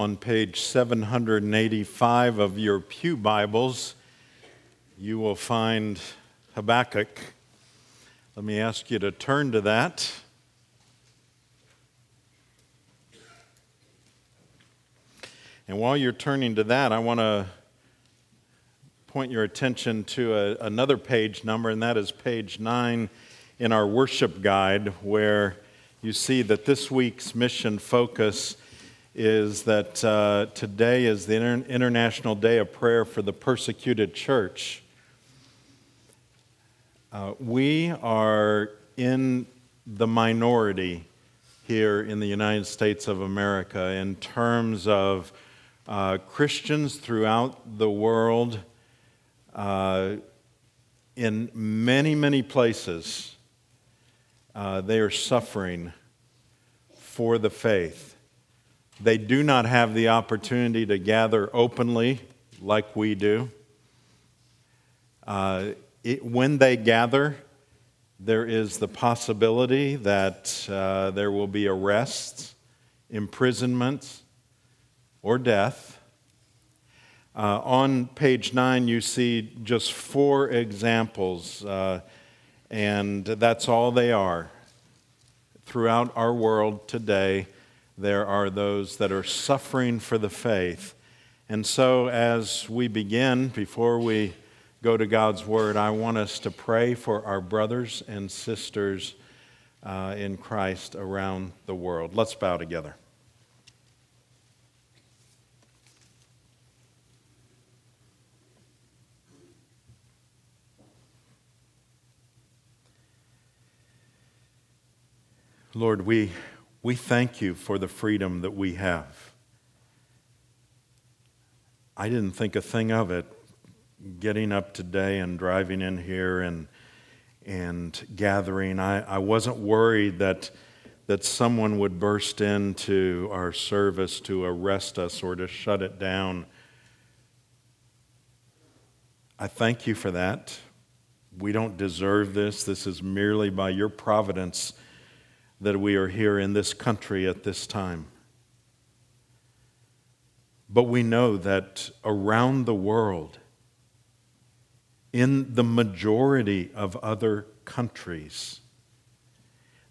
on page 785 of your Pew Bibles, you will find Habakkuk. Let me ask you to turn to that. And while you're turning to that, I want to point your attention to a, another page number, and that is page 9 in our worship guide, where you see that this week's mission focus is that uh, today is the Inter- International Day of Prayer for the Persecuted Church. Uh, we are in the minority here in the United States of America in terms of uh, Christians throughout the world uh, in many, many places. Uh, they are suffering for the faith. They do not have the opportunity to gather openly like we do. Uh, it, when they gather, there is the possibility that uh, there will be arrests, imprisonment, or death. Uh, on page nine, you see just four examples, uh, and that's all they are. Throughout our world today, there are those that are suffering for the faith. And so, as we begin, before we go to God's Word, I want us to pray for our brothers and sisters uh, in Christ around the world. Let's bow together. Lord, we, we thank you for the freedom that we have. I didn't think a thing of it getting up today and driving in here and, and gathering. I, I wasn't worried that, that someone would burst into our service to arrest us or to shut it down. I thank you for that. We don't deserve this. This is merely by your providence that we are here in this country at this time. But we know that around the world, in the majority of other countries,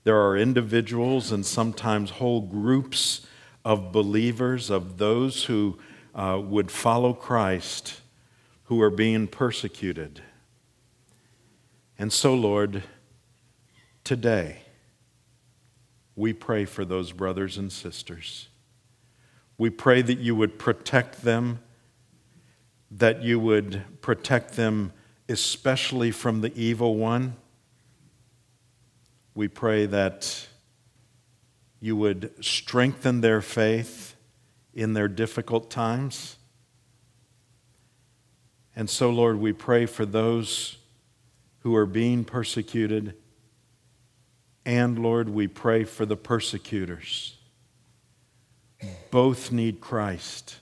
there are individuals and sometimes whole groups of believers, of those who uh, would follow Christ, who are being persecuted. And so, Lord, today, we pray for those brothers and sisters. We pray that you would protect them, that you would protect them especially from the evil one. We pray that you would strengthen their faith in their difficult times. And so, Lord, we pray for those who are being persecuted and Lord, we pray for the persecutors. Both need Christ.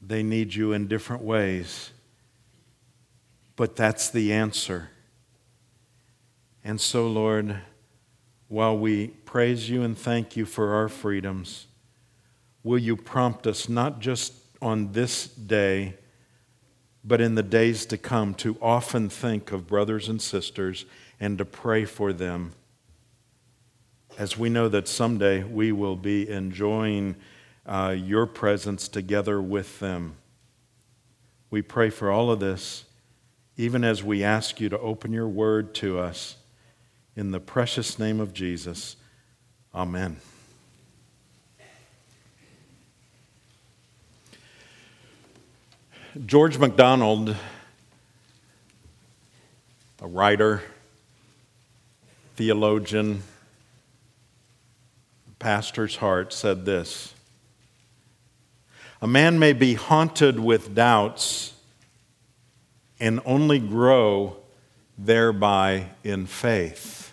They need you in different ways. But that's the answer. And so, Lord, while we praise you and thank you for our freedoms, will you prompt us not just on this day, but in the days to come to often think of brothers and sisters and to pray for them as we know that someday we will be enjoying uh, your presence together with them. We pray for all of this, even as we ask you to open your word to us. In the precious name of Jesus, amen. George MacDonald, a writer, theologian, pastor's heart, said this A man may be haunted with doubts and only grow thereby in faith.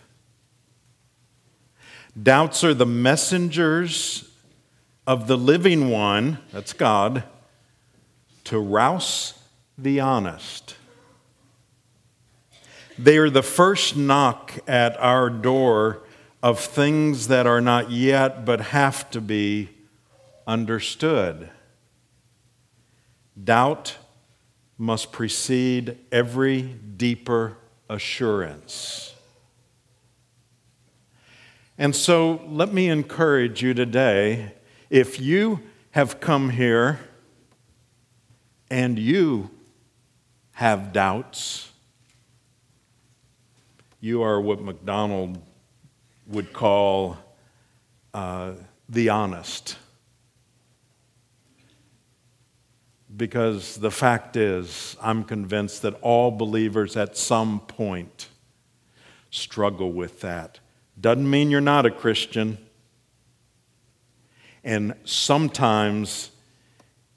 Doubts are the messengers of the living one, that's God, to rouse the honest. They are the first knock at our door of things that are not yet but have to be understood. Doubt must precede every deeper assurance. And so let me encourage you today if you have come here and you have doubts, you are what MacDonald would call uh, the honest. Because the fact is, I'm convinced that all believers at some point struggle with that. Doesn't mean you're not a Christian. And sometimes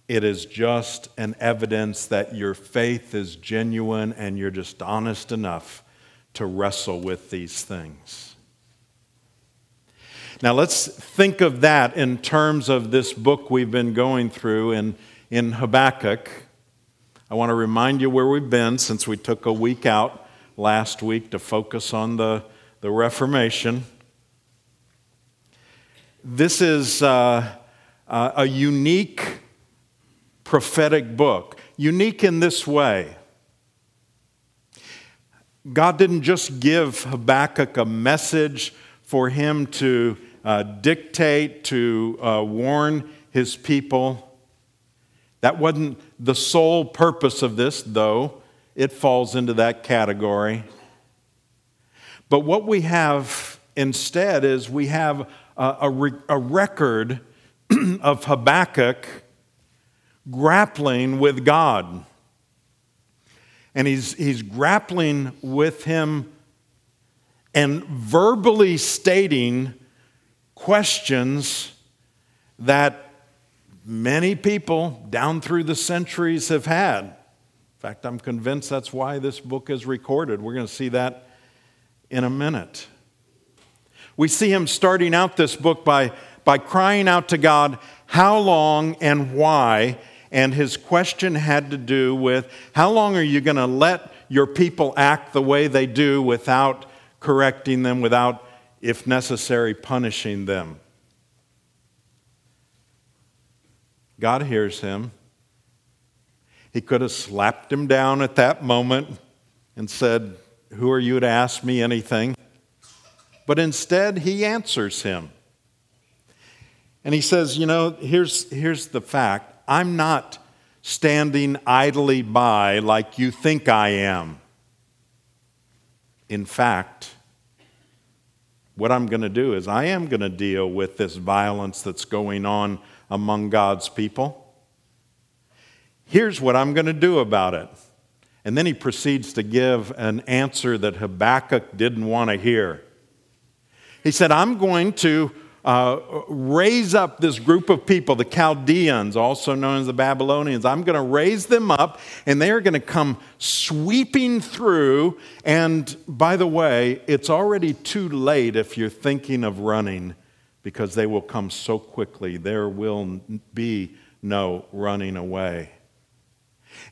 it is just an evidence that your faith is genuine and you're just honest enough to wrestle with these things. Now, let's think of that in terms of this book we've been going through in, in Habakkuk. I want to remind you where we've been since we took a week out last week to focus on the, the Reformation. This is uh, uh, a unique prophetic book, unique in this way. God didn't just give Habakkuk a message for him to uh, dictate, to uh, warn his people. That wasn't the sole purpose of this, though it falls into that category. But what we have instead is we have a, a, re- a record of Habakkuk grappling with God. And he's, he's grappling with him and verbally stating questions that many people down through the centuries have had. In fact, I'm convinced that's why this book is recorded. We're going to see that in a minute. We see him starting out this book by, by crying out to God, How long and why? And his question had to do with, How long are you going to let your people act the way they do without correcting them, without, if necessary, punishing them? God hears him. He could have slapped him down at that moment and said, Who are you to ask me anything? but instead he answers him. And he says, You know, here's, here's the fact I'm not standing idly by like you think I am. In fact, what I'm going to do is I am going to deal with this violence that's going on among God's people. Here's what I'm going to do about it. And then he proceeds to give an answer that Habakkuk didn't want to hear. He said, I'm going to uh, raise up this group of people, the Chaldeans, also known as the Babylonians. I'm going to raise them up, and they are going to come sweeping through. And by the way, it's already too late if you're thinking of running, because they will come so quickly. There will be no running away.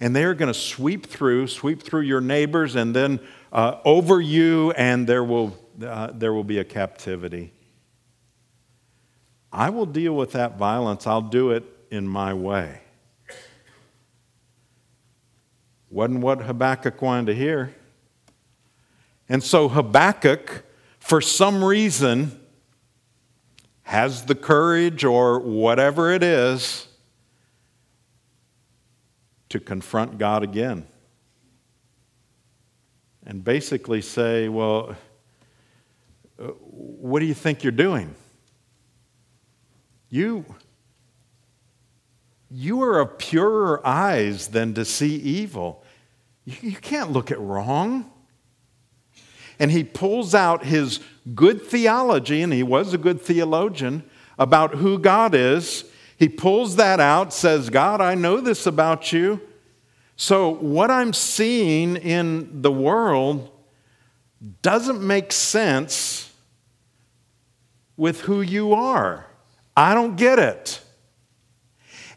And they're going to sweep through, sweep through your neighbors, and then uh, over you, and there will uh, there will be a captivity. I will deal with that violence. I'll do it in my way. Wasn't what Habakkuk wanted to hear. And so Habakkuk, for some reason, has the courage or whatever it is to confront God again. And basically say, well, uh, what do you think you're doing? You, you are of purer eyes than to see evil. You, you can't look at wrong. And he pulls out his good theology, and he was a good theologian, about who God is. He pulls that out, says, God, I know this about you. So, what I'm seeing in the world doesn't make sense with who you are. I don't get it.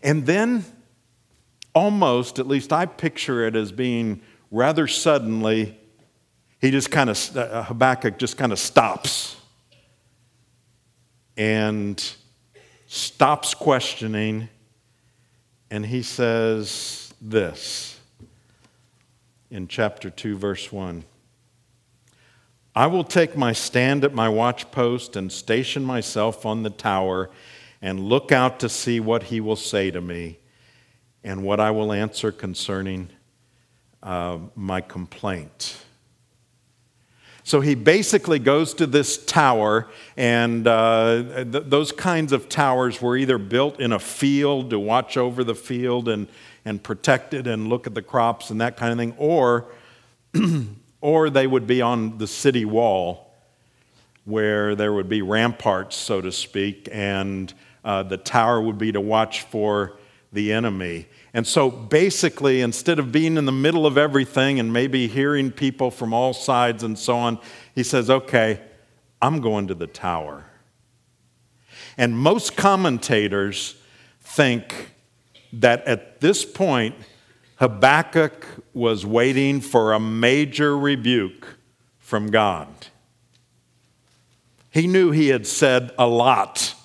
And then, almost, at least I picture it as being rather suddenly, he just kind of, uh, Habakkuk just kind of stops and stops questioning, and he says this in chapter 2, verse 1. I will take my stand at my watchpost and station myself on the tower and look out to see what he will say to me and what I will answer concerning uh, my complaint. So he basically goes to this tower, and uh, th- those kinds of towers were either built in a field to watch over the field and, and protect it and look at the crops and that kind of thing, or, or they would be on the city wall where there would be ramparts, so to speak, and uh, the tower would be to watch for the enemy. And so basically, instead of being in the middle of everything and maybe hearing people from all sides and so on, he says, okay, I'm going to the tower. And most commentators think that at this point, Habakkuk was waiting for a major rebuke from God. He knew he had said a lot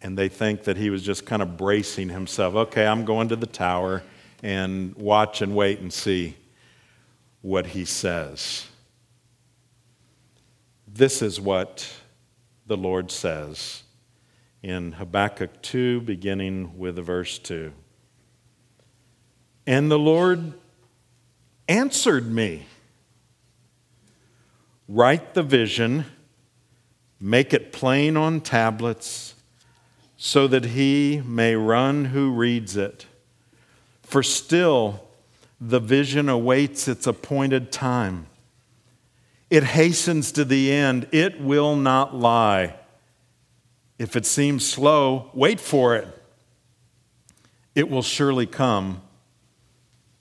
and they think that he was just kind of bracing himself. Okay, I'm going to the tower and watch and wait and see what he says. This is what the Lord says in Habakkuk 2, beginning with verse 2. And the Lord answered me Write the vision, make it plain on tablets so that he may run who reads it. For still the vision awaits its appointed time. It hastens to the end, it will not lie. If it seems slow, wait for it. It will surely come.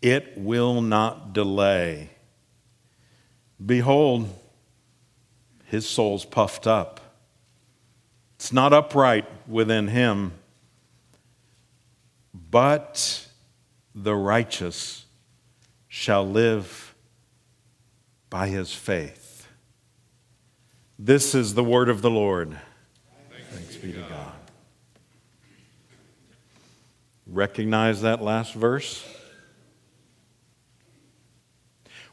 It will not delay. Behold, his soul's puffed up it's not upright within him, but the righteous shall live by his faith. This is the word of the Lord. Thanks, Thanks be to God. God. Recognize that last verse?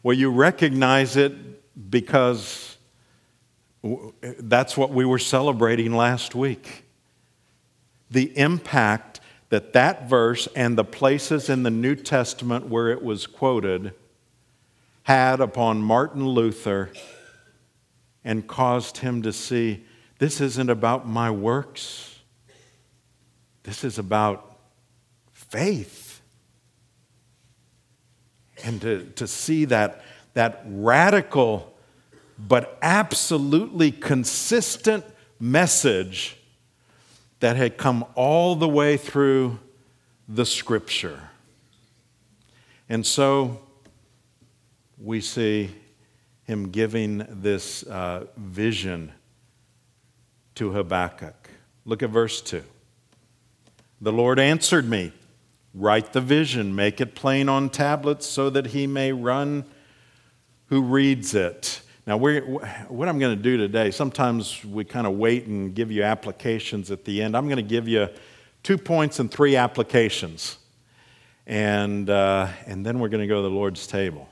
Well, you recognize it because that's what we were celebrating last week. The impact that that verse and the places in the New Testament where it was quoted had upon Martin Luther and caused him to see this isn't about my works, this is about faith. And to, to see that, that radical but absolutely consistent message that had come all the way through the scripture. And so we see him giving this uh, vision to Habakkuk. Look at verse 2. The Lord answered me, Write the vision, make it plain on tablets so that he may run who reads it. Now, what I'm going to do today, sometimes we kind of wait and give you applications at the end. I'm going to give you two points and three applications. And, uh, and then we're going to go to the Lord's table.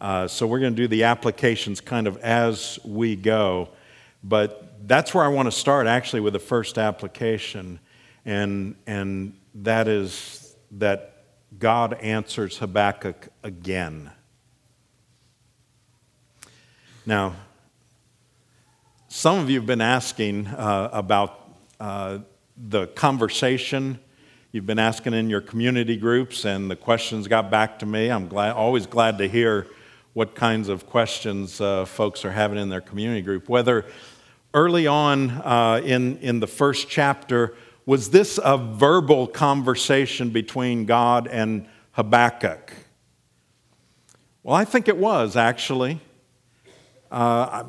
Uh, so we're going to do the applications kind of as we go. But that's where I want to start actually with the first application. And, and that is that God answers Habakkuk again. Now, some of you have been asking uh, about uh, the conversation. You've been asking in your community groups, and the questions got back to me. I'm glad, always glad to hear what kinds of questions uh, folks are having in their community group. Whether early on uh, in, in the first chapter, was this a verbal conversation between God and Habakkuk? Well, I think it was actually. Uh,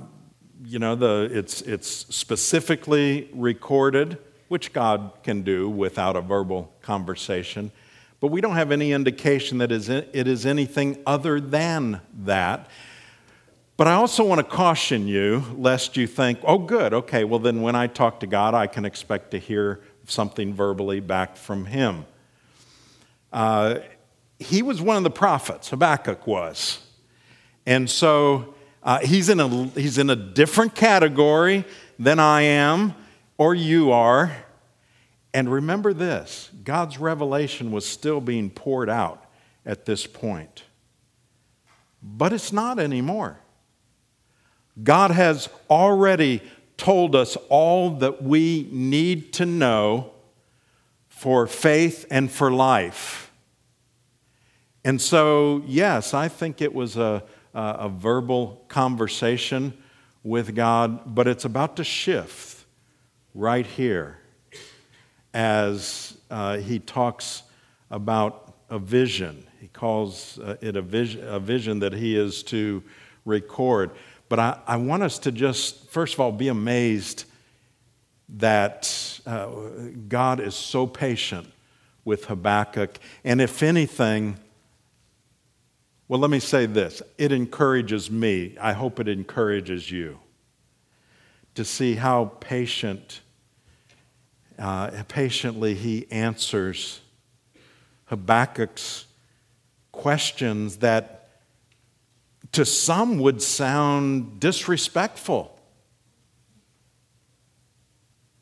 you know, the, it's, it's specifically recorded, which God can do without a verbal conversation. But we don't have any indication that it is anything other than that. But I also want to caution you lest you think, oh, good, okay, well, then when I talk to God, I can expect to hear something verbally back from Him. Uh, he was one of the prophets, Habakkuk was. And so uh, he's, in a, he's in a different category than I am or you are. And remember this God's revelation was still being poured out at this point. But it's not anymore. God has already told us all that we need to know for faith and for life. And so, yes, I think it was a, a, verbal conversation with God, but it's about to shift right here as uh, he talks about a vision. He calls uh, it a vision, a vision that he is to record. But I, I want us to just, first of all, be amazed that uh, God is so patient with Habakkuk. And if anything, well, let me say this it encourages me. I hope it encourages you to see how patient, uh, patiently he answers Habakkuk's questions that to some would sound disrespectful.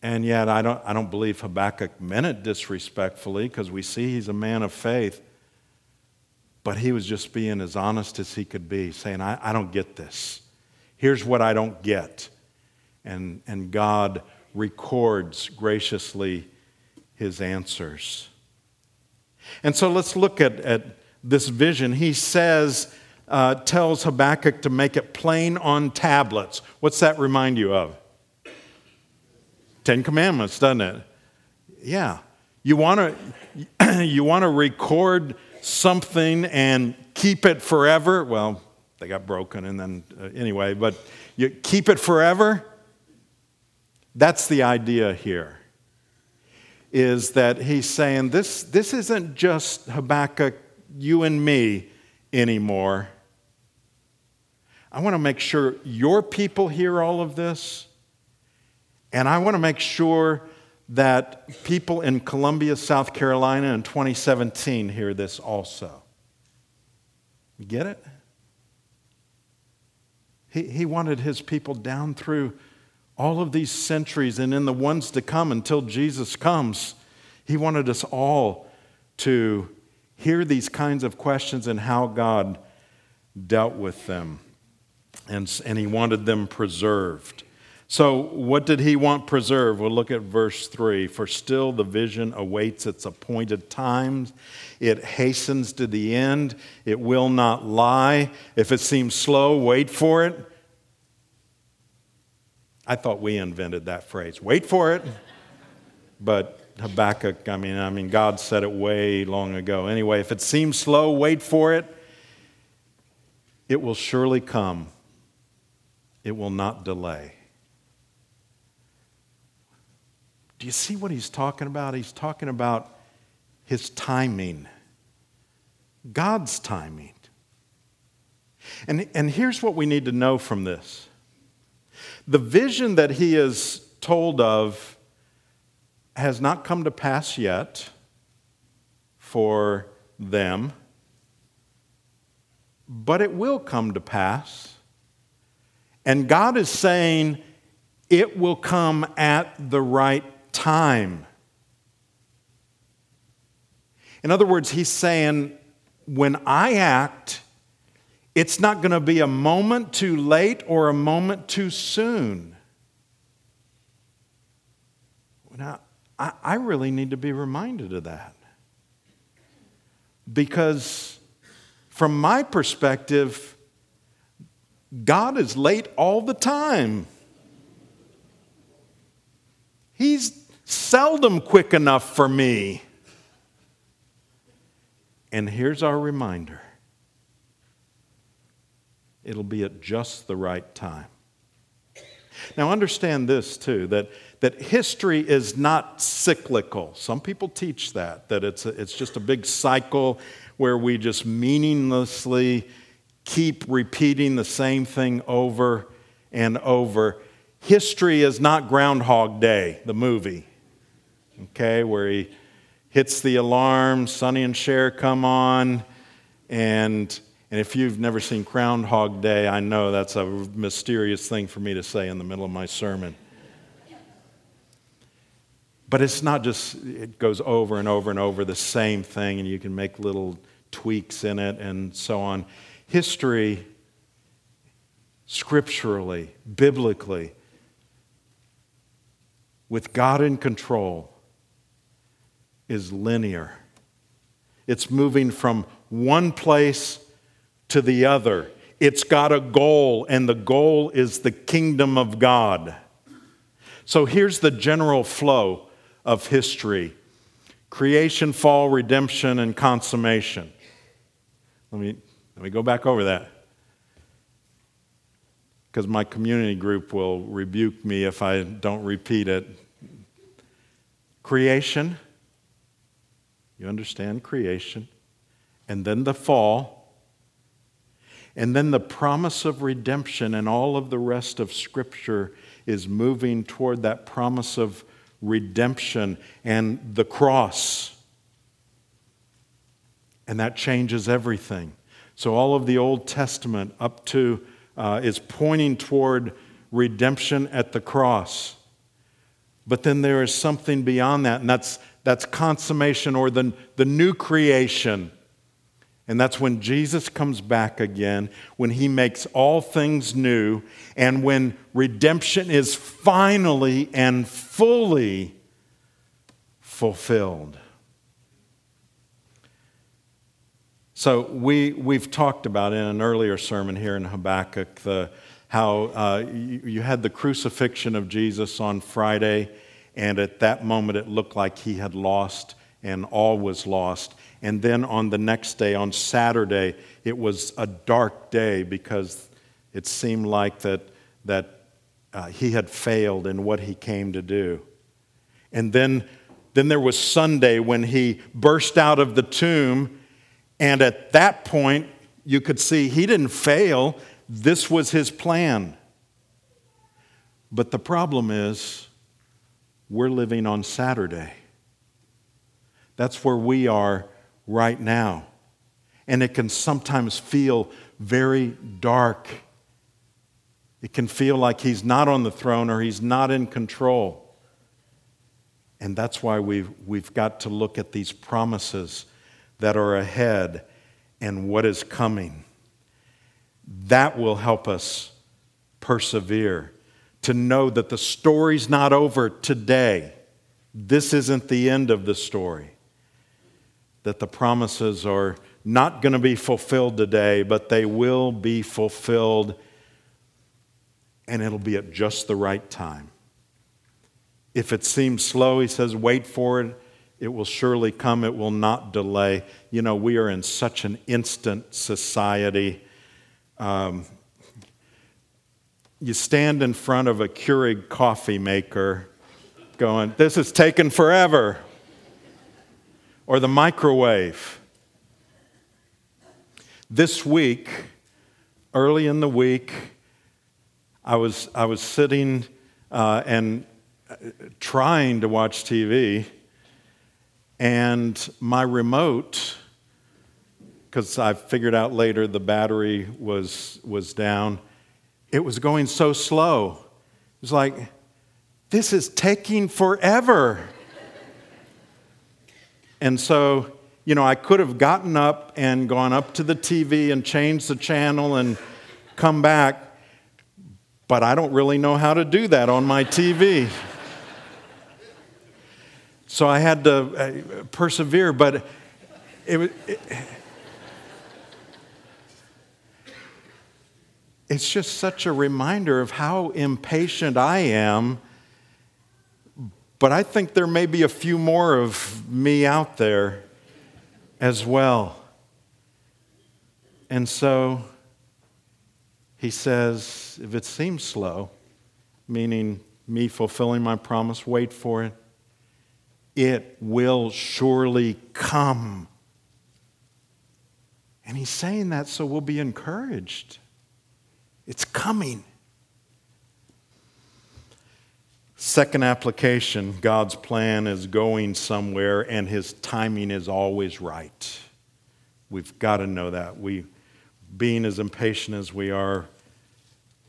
And yet, I don't, I don't believe Habakkuk meant it disrespectfully because we see he's a man of faith. But he was just being as honest as he could be, saying, I, I don't get this. Here's what I don't get. And, and God records graciously his answers. And so let's look at, at this vision. He says, uh, tells Habakkuk to make it plain on tablets. What's that remind you of? Ten Commandments, doesn't it? Yeah. You want to you want to record something and keep it forever. Well, they got broken and then uh, anyway, but you keep it forever. That's the idea here. Is that he's saying this this isn't just Habakkuk you and me anymore. I want to make sure your people hear all of this. And I want to make sure that people in Columbia, South Carolina in 2017 hear this also. You get it? He, he wanted his people down through all of these centuries and in the ones to come until Jesus comes. He wanted us all to hear these kinds of questions and how God dealt with them. And, and he wanted them preserved. So, what did he want preserved? We'll look at verse 3. For still the vision awaits its appointed times. It hastens to the end. It will not lie. If it seems slow, wait for it. I thought we invented that phrase. Wait for it. But Habakkuk, I mean, I mean, God said it way long ago. Anyway, if it seems slow, wait for it. It will surely come. It will not delay. Do you see what he's talking about? He's talking about his timing, God's timing. And, and here's what we need to know from this the vision that he is told of has not come to pass yet for them, but it will come to pass. And God is saying it will come at the right time. In other words, he's saying, when I act, it's not going to be a moment too late or a moment too soon. Now, I, I really need to be reminded of that. Because, from my perspective, God is late all the time. He's seldom quick enough for me. And here's our reminder it'll be at just the right time. Now, understand this too that, that history is not cyclical. Some people teach that, that it's, a, it's just a big cycle where we just meaninglessly keep repeating the same thing over and over. History is not Groundhog Day, the movie, okay, where he hits the alarm, Sonny and Cher come on, and, and if you've never seen Groundhog Day, I know that's a mysterious thing for me to say in the middle of my sermon. But it's not just, it goes over and over and over the same thing, and you can make little tweaks in it and so on. History, scripturally, biblically, with God in control, is linear. It's moving from one place to the other. It's got a goal, and the goal is the kingdom of God. So here's the general flow of history creation, fall, redemption, and consummation. Let me, let me go back over that. Because my community group will rebuke me if I don't repeat it. Creation, you understand creation, and then the fall, and then the promise of redemption, and all of the rest of Scripture is moving toward that promise of redemption and the cross. And that changes everything. So, all of the Old Testament up to uh, is pointing toward redemption at the cross. But then there is something beyond that, and that's, that's consummation or the, the new creation. And that's when Jesus comes back again, when he makes all things new, and when redemption is finally and fully fulfilled. So, we, we've talked about in an earlier sermon here in Habakkuk the, how uh, you, you had the crucifixion of Jesus on Friday, and at that moment it looked like he had lost and all was lost. And then on the next day, on Saturday, it was a dark day because it seemed like that, that uh, he had failed in what he came to do. And then, then there was Sunday when he burst out of the tomb. And at that point, you could see he didn't fail. This was his plan. But the problem is, we're living on Saturday. That's where we are right now. And it can sometimes feel very dark. It can feel like he's not on the throne or he's not in control. And that's why we've, we've got to look at these promises that are ahead and what is coming. That will help us persevere, to know that the story's not over today. This isn't the end of the story that the promises are not going to be fulfilled today, but they will be fulfilled, and it'll be at just the right time. If it seems slow, he says, wait for it. It will surely come, it will not delay. You know, we are in such an instant society. Um, you stand in front of a Keurig coffee maker going, This is taking forever or the microwave. This week, early in the week, I was, I was sitting uh, and uh, trying to watch TV, and my remote, because I figured out later the battery was, was down, it was going so slow. It was like, this is taking forever. And so, you know, I could have gotten up and gone up to the TV and changed the channel and come back, but I don't really know how to do that on my TV. So I had to uh, persevere, but it, it, it's just such a reminder of how impatient I am but I think there may be a few more of me out there as well. And so he says, if it seems slow, meaning me fulfilling my promise, wait for it. It will surely come. And he's saying that so we'll be encouraged. It's coming. Second application God's plan is going somewhere and his timing is always right. We've got to know that. We, being as impatient as we are,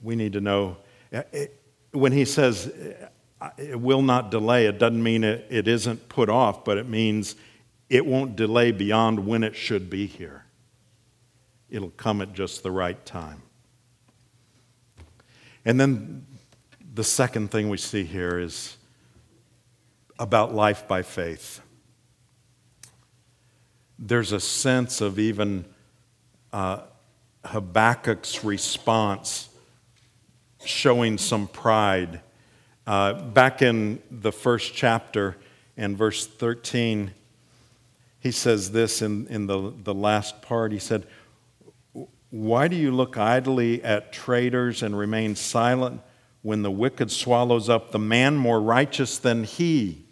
we need to know. Eh, eh, when he says it will not delay, it doesn't mean it, it isn't put off, but it means it won't delay beyond when it should be here. It'll come at just the right time. And then the second thing we see here is about life by faith. There's a sense of even uh, Habakkuk's response showing some pride. Uh, back in the first chapter and verse 13, he says this in, in the, the last part. He said, Why do you look idly at traitors and remain silent when the wicked swallows up the man more righteous than he?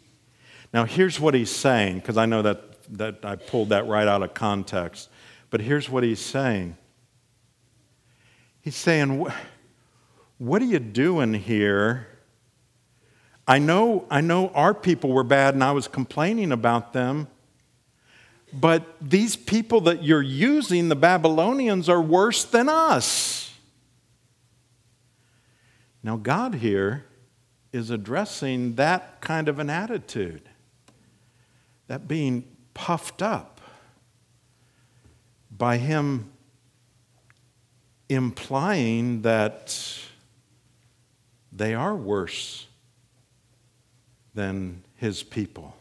Now, here's what he's saying, because I know that, that I pulled that right out of context. But here's what he's saying He's saying, What are you doing here? I know, I know our people were bad and I was complaining about them. But these people that you're using, the Babylonians, are worse than us. Now, God here is addressing that kind of an attitude, that being puffed up by Him implying that they are worse than his people.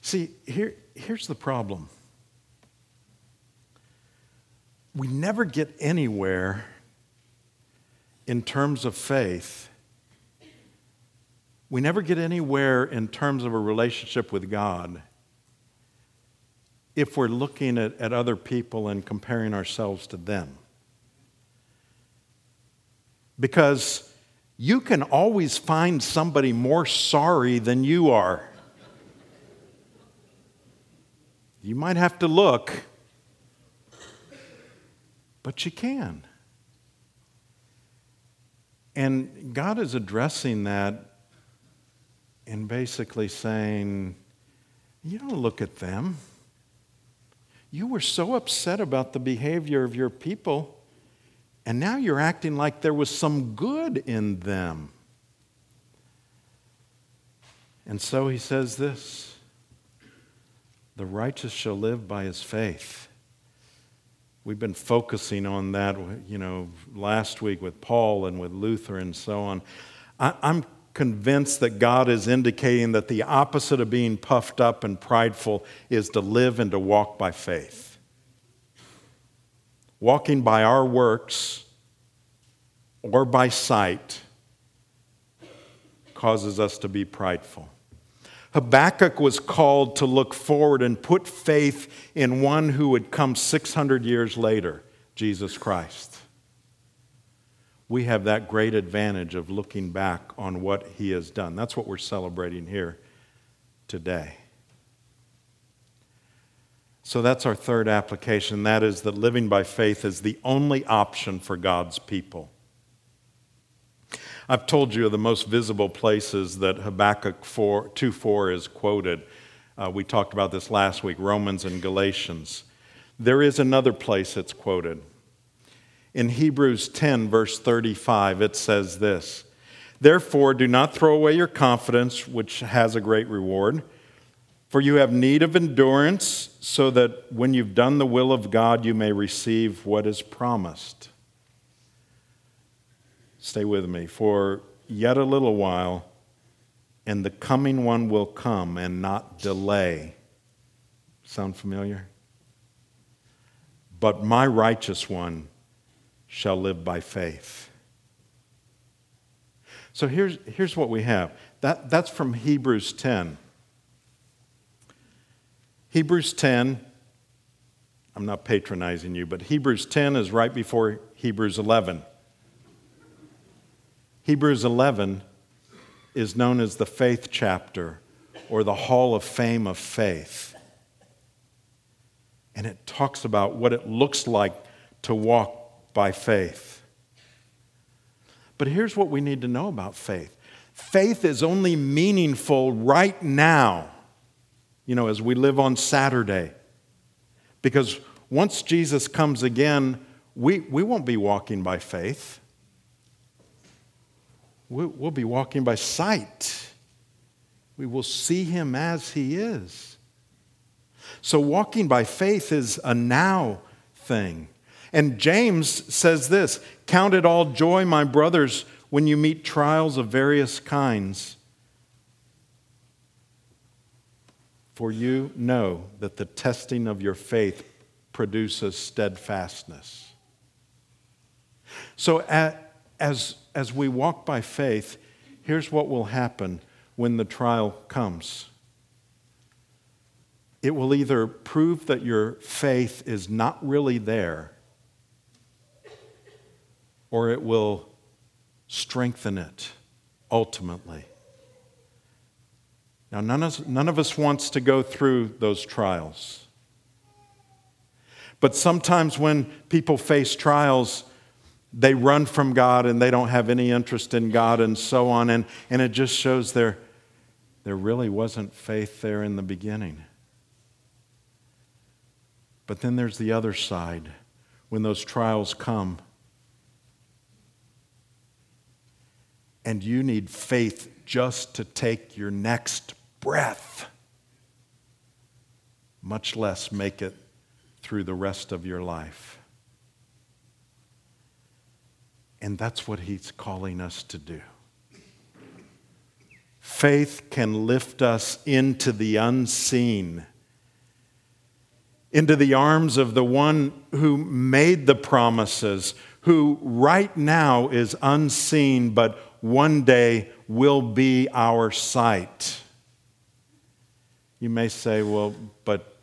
See, here, here's the problem we never get anywhere in terms of faith. We never get anywhere in terms of a relationship with God if we're looking at, at other people and comparing ourselves to them. Because you can always find somebody more sorry than you are. You might have to look, but you can. And God is addressing that and basically saying, You don't look at them. You were so upset about the behavior of your people, and now you're acting like there was some good in them. And so he says this the righteous shall live by his faith. We've been focusing on that, you know, last week with Paul and with Luther and so on. I, am convinced that God is indicating that the opposite of being puffed up and prideful is to live and to walk by faith. Walking by our works or by sight causes us to be prideful. Habakkuk was called to look forward and put faith in one who would come 600 years later, Jesus Christ we have that great advantage of looking back on what he has done. That's what we're celebrating here today. So that's our third application. That is that living by faith is the only option for God's people. I've told you of the most visible places that Habakkuk 4, 2 4 is quoted. Uh, we talked about this last week Romans and Galatians. There is another place it's quoted. In Hebrews 10, verse 35, it says this Therefore, do not throw away your confidence, which has a great reward, for you have need of endurance, so that when you've done the will of God, you may receive what is promised. Stay with me. For yet a little while, and the coming one will come and not delay. Sound familiar? But my righteous one shall live by faith. So here's, here's what we have that, that's from Hebrews 10. Hebrews 10, I'm not patronizing you, but Hebrews 10 is right before Hebrews 11. Hebrews 11 is known as the faith chapter or the hall of fame of faith. And it talks about what it looks like to walk by faith. But here's what we need to know about faith faith is only meaningful right now, you know, as we live on Saturday. Because once Jesus comes again, we, we won't be walking by faith. We, we'll be walking by sight. We will see him as he is. So, walking by faith is a now thing. And James says this Count it all joy, my brothers, when you meet trials of various kinds. For you know that the testing of your faith produces steadfastness. So, as, as we walk by faith, here's what will happen when the trial comes it will either prove that your faith is not really there, or it will strengthen it ultimately. Now, none of, none of us wants to go through those trials. But sometimes when people face trials, they run from God and they don't have any interest in God and so on. And, and it just shows there, there really wasn't faith there in the beginning. But then there's the other side when those trials come. And you need faith just to take your next breath, much less make it through the rest of your life. And that's what he's calling us to do. Faith can lift us into the unseen into the arms of the one who made the promises, who right now is unseen, but one day will be our sight. You may say, well, but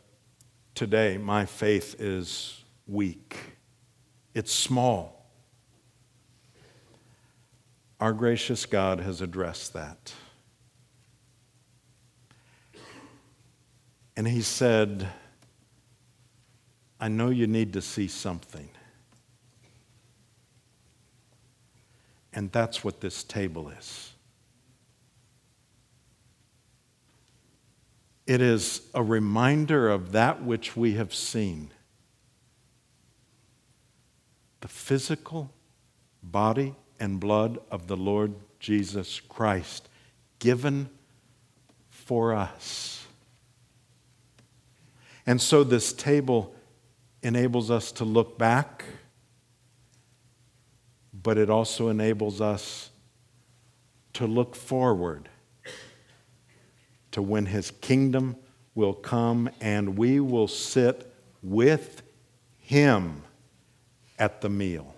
today my faith is weak, it's small. Our gracious God has addressed that. And he said, I know you need to see something. And that's what this table is. It is a reminder of that which we have seen the physical body and blood of the Lord Jesus Christ given for us. And so this table enables us to look back, but it also enables us to look forward to when his kingdom will come and we will sit with him at the meal.